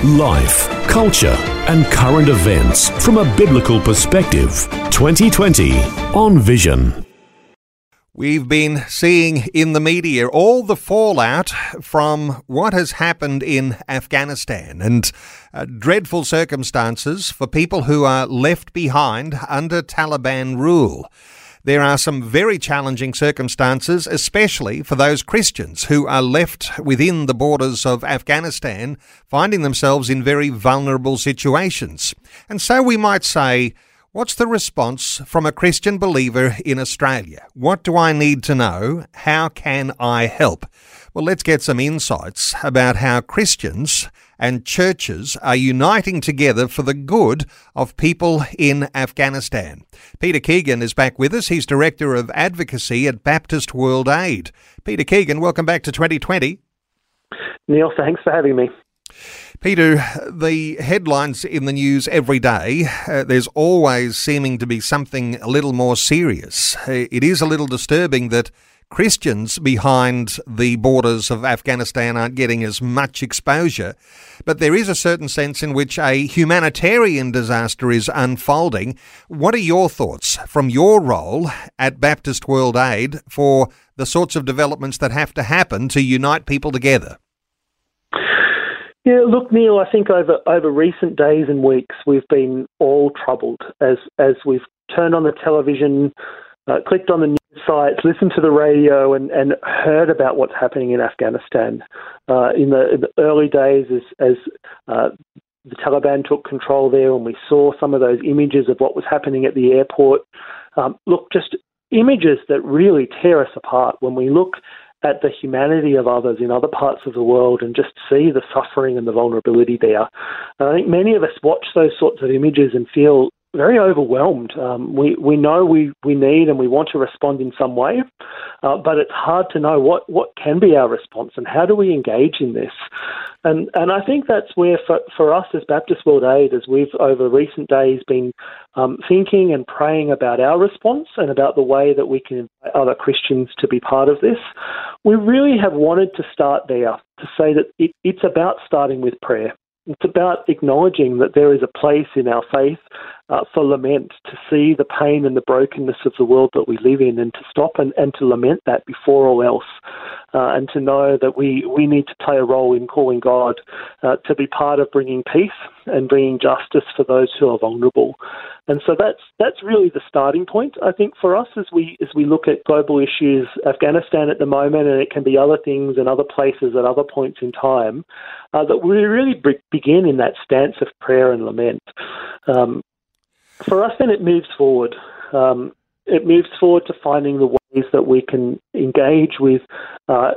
Life, culture, and current events from a biblical perspective. 2020 on Vision. We've been seeing in the media all the fallout from what has happened in Afghanistan and uh, dreadful circumstances for people who are left behind under Taliban rule. There are some very challenging circumstances, especially for those Christians who are left within the borders of Afghanistan, finding themselves in very vulnerable situations. And so we might say, What's the response from a Christian believer in Australia? What do I need to know? How can I help? Well, let's get some insights about how Christians and churches are uniting together for the good of people in Afghanistan. Peter Keegan is back with us. He's Director of Advocacy at Baptist World Aid. Peter Keegan, welcome back to 2020. Neil, thanks for having me. Peter, the headlines in the news every day, uh, there's always seeming to be something a little more serious. Uh, it is a little disturbing that Christians behind the borders of Afghanistan aren't getting as much exposure. But there is a certain sense in which a humanitarian disaster is unfolding. What are your thoughts from your role at Baptist World Aid for the sorts of developments that have to happen to unite people together? Yeah, look, Neil. I think over over recent days and weeks, we've been all troubled as as we've turned on the television, uh, clicked on the news sites, listened to the radio, and, and heard about what's happening in Afghanistan. Uh, in, the, in, the, early days, as, as uh, the Taliban took control there, and we saw some of those images of what was happening at the airport. Um, look, just images that really tear us apart when we look at the humanity of others in other parts of the world and just see the suffering and the vulnerability there. And I think many of us watch those sorts of images and feel very overwhelmed. Um, we we know we, we need and we want to respond in some way, uh, but it's hard to know what, what can be our response and how do we engage in this. And and I think that's where for, for us as Baptist World Aid, as we've over recent days been um, thinking and praying about our response and about the way that we can invite other Christians to be part of this, we really have wanted to start there to say that it, it's about starting with prayer. It's about acknowledging that there is a place in our faith uh, for lament, to see the pain and the brokenness of the world that we live in, and to stop and, and to lament that before all else, uh, and to know that we, we need to play a role in calling God uh, to be part of bringing peace and bringing justice for those who are vulnerable. And so that's that's really the starting point, I think, for us as we as we look at global issues, Afghanistan at the moment, and it can be other things and other places at other points in time, uh, that we really begin in that stance of prayer and lament. Um, for us, then it moves forward. Um, it moves forward to finding the ways that we can engage with uh,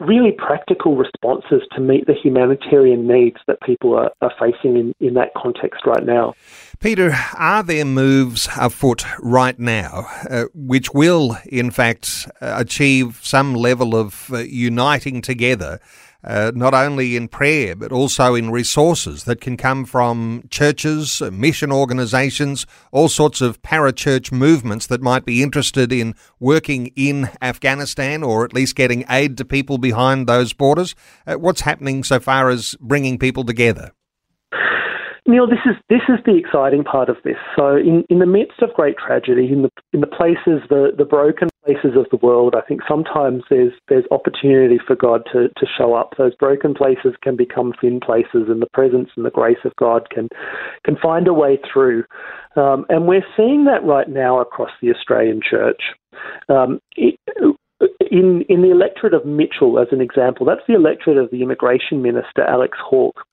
really practical responses to meet the humanitarian needs that people are, are facing in, in that context right now. Peter, are there moves afoot right now uh, which will, in fact, uh, achieve some level of uh, uniting together uh, not only in prayer, but also in resources that can come from churches, uh, mission organizations, all sorts of parachurch movements that might be interested in working in Afghanistan or at least getting aid to people behind those borders. Uh, what's happening so far as bringing people together? Neil, this is this is the exciting part of this. So, in, in the midst of great tragedy, in the in the places, the, the broken places of the world, I think sometimes there's there's opportunity for God to, to show up. Those broken places can become thin places, and the presence and the grace of God can can find a way through. Um, and we're seeing that right now across the Australian Church. Um, it, in, in the electorate of Mitchell, as an example, that's the electorate of the immigration minister, Alex Hawke.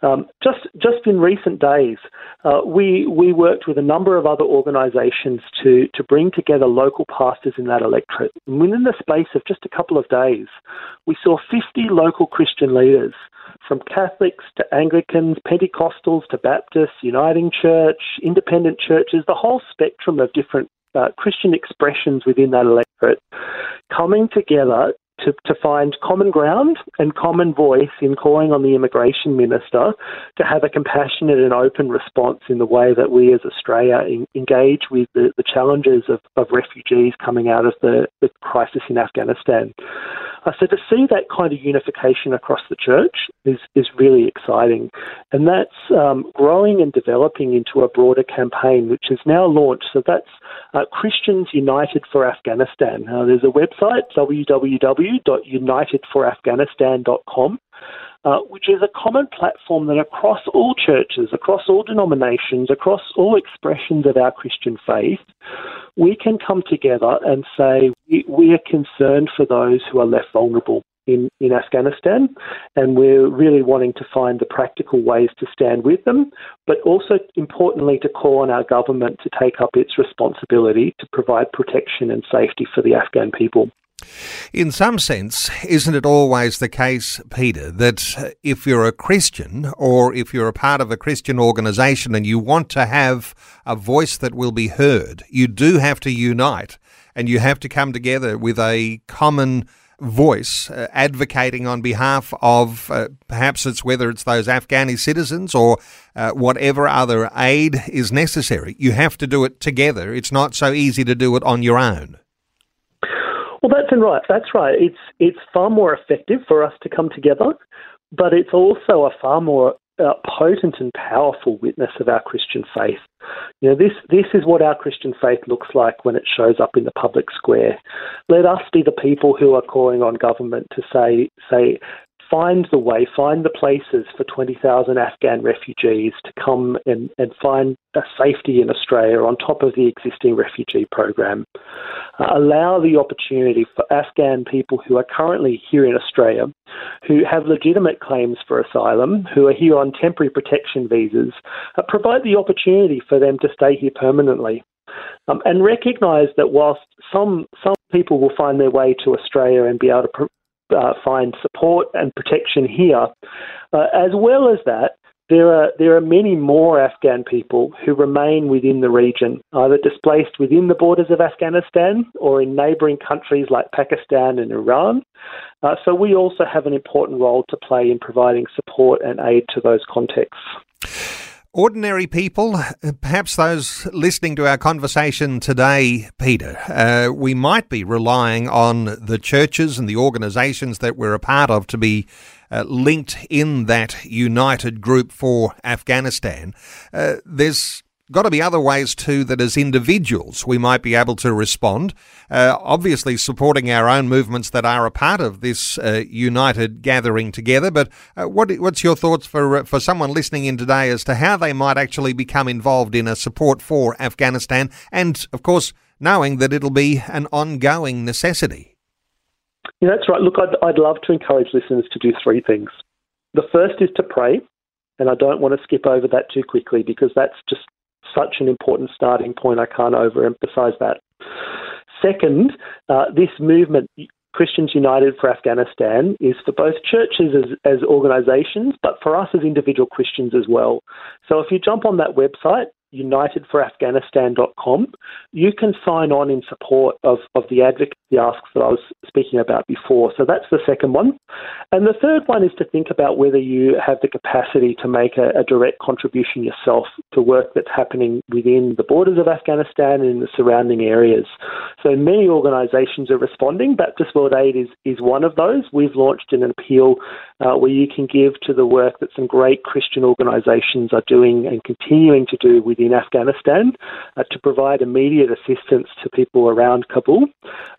Um, just, just in recent days, uh, we, we worked with a number of other organisations to, to bring together local pastors in that electorate. And within the space of just a couple of days, we saw 50 local Christian leaders from Catholics to Anglicans, Pentecostals to Baptists, Uniting Church, independent churches, the whole spectrum of different uh, Christian expressions within that electorate coming together to, to find common ground and common voice in calling on the immigration minister to have a compassionate and open response in the way that we as Australia in, engage with the, the challenges of, of refugees coming out of the, the crisis in Afghanistan. Uh, so to see that kind of unification across the church is, is really exciting. And that's um, growing and developing into a broader campaign, which is now launched. So that's uh, Christians United for Afghanistan. Uh, there's a website, www.unitedforafghanistan.com. Uh, which is a common platform that across all churches, across all denominations, across all expressions of our Christian faith, we can come together and say we, we are concerned for those who are left vulnerable in, in Afghanistan, and we're really wanting to find the practical ways to stand with them, but also importantly to call on our government to take up its responsibility to provide protection and safety for the Afghan people. In some sense, isn't it always the case, Peter, that if you're a Christian or if you're a part of a Christian organisation and you want to have a voice that will be heard, you do have to unite and you have to come together with a common voice uh, advocating on behalf of uh, perhaps it's whether it's those Afghani citizens or uh, whatever other aid is necessary. You have to do it together. It's not so easy to do it on your own. Well, that's right. That's right. It's it's far more effective for us to come together, but it's also a far more uh, potent and powerful witness of our Christian faith. You know, this this is what our Christian faith looks like when it shows up in the public square. Let us be the people who are calling on government to say say find the way, find the places for 20,000 Afghan refugees to come and, and find a safety in Australia on top of the existing refugee program. Uh, allow the opportunity for Afghan people who are currently here in Australia, who have legitimate claims for asylum, who are here on temporary protection visas, uh, provide the opportunity for them to stay here permanently. Um, and recognise that whilst some some people will find their way to Australia and be able to uh, find support and protection here. Uh, as well as that, there are there are many more Afghan people who remain within the region, either displaced within the borders of Afghanistan or in neighbouring countries like Pakistan and Iran. Uh, so we also have an important role to play in providing support and aid to those contexts. Ordinary people, perhaps those listening to our conversation today, Peter, uh, we might be relying on the churches and the organisations that we're a part of to be uh, linked in that united group for Afghanistan. Uh, there's got to be other ways too that as individuals we might be able to respond. Uh, obviously, supporting our own movements that are a part of this uh, united gathering together. But uh, what, what's your thoughts for uh, for someone listening in today as to how they might actually become involved in a support for Afghanistan, and of course, knowing that it'll be an ongoing necessity. Yeah, that's right. Look, I'd, I'd love to encourage listeners to do three things. The first is to pray. And I don't want to skip over that too quickly because that's just such an important starting point. I can't overemphasize that. Second, uh, this movement, Christians United for Afghanistan, is for both churches as, as organizations, but for us as individual Christians as well. So if you jump on that website, unitedforafghanistan.com, you can sign on in support of, of the advocacy asks that I was speaking about before. So that's the second one. And the third one is to think about whether you have the capacity to make a, a direct contribution yourself to work that's happening within the borders of Afghanistan and in the surrounding areas. So many organisations are responding. Baptist World Aid is, is one of those. We've launched an appeal uh, where you can give to the work that some great Christian organisations are doing and continuing to do within Afghanistan uh, to provide immediate assistance to people around Kabul.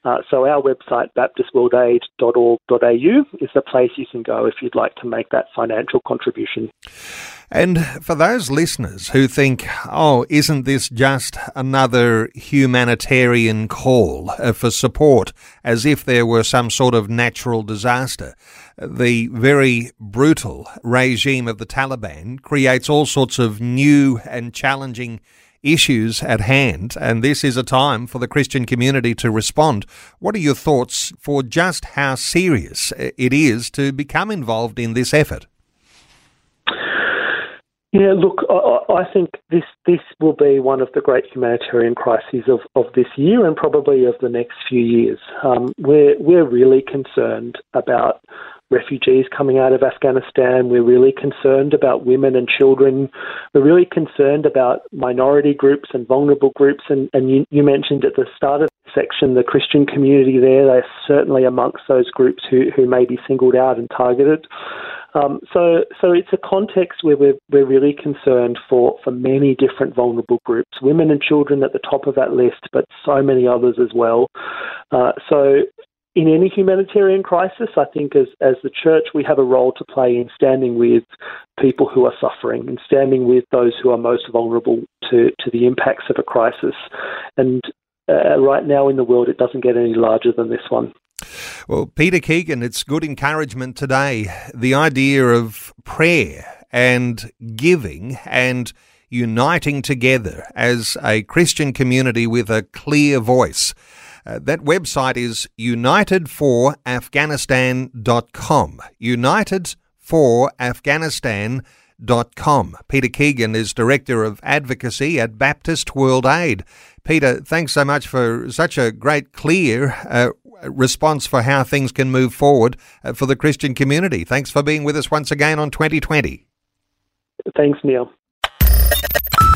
Uh, so our website, baptistworldaid.org.au, is the place you can go if you'd like to make that financial contribution. And for those listeners who think, oh, isn't this just another humanitarian call uh, for support, as if there were some sort of natural disaster? The very brutal regime of the Taliban creates all sorts of new and challenging issues at hand, and this is a time for the Christian community to respond. What are your thoughts for just how serious it is to become involved in this effort? Yeah, look, I, I, think this this will be one of the great humanitarian crises of, of this year and probably of the next few years. Um, we're we're really concerned about refugees coming out of Afghanistan. We're really concerned about women and children. We're really concerned about minority groups and vulnerable groups. And, and you, you mentioned at the start of the section the Christian community there. They're certainly amongst those groups who, who may be singled out and targeted. Um, so, so it's a context where we're, we're really concerned for, for many different vulnerable groups, women and children at the top of that list, but so many others as well. Uh, so, in any humanitarian crisis, I think as, as the church, we have a role to play in standing with people who are suffering and standing with those who are most vulnerable to, to the impacts of a crisis. And uh, right now in the world, it doesn't get any larger than this one. Well, Peter Keegan, it's good encouragement today. The idea of prayer and giving and uniting together as a Christian community with a clear voice. Uh, that website is unitedforafghanistan.com. Unitedforafghanistan.com. Peter Keegan is Director of Advocacy at Baptist World Aid. Peter, thanks so much for such a great, clear uh, response for how things can move forward uh, for the Christian community. Thanks for being with us once again on 2020. Thanks, Neil.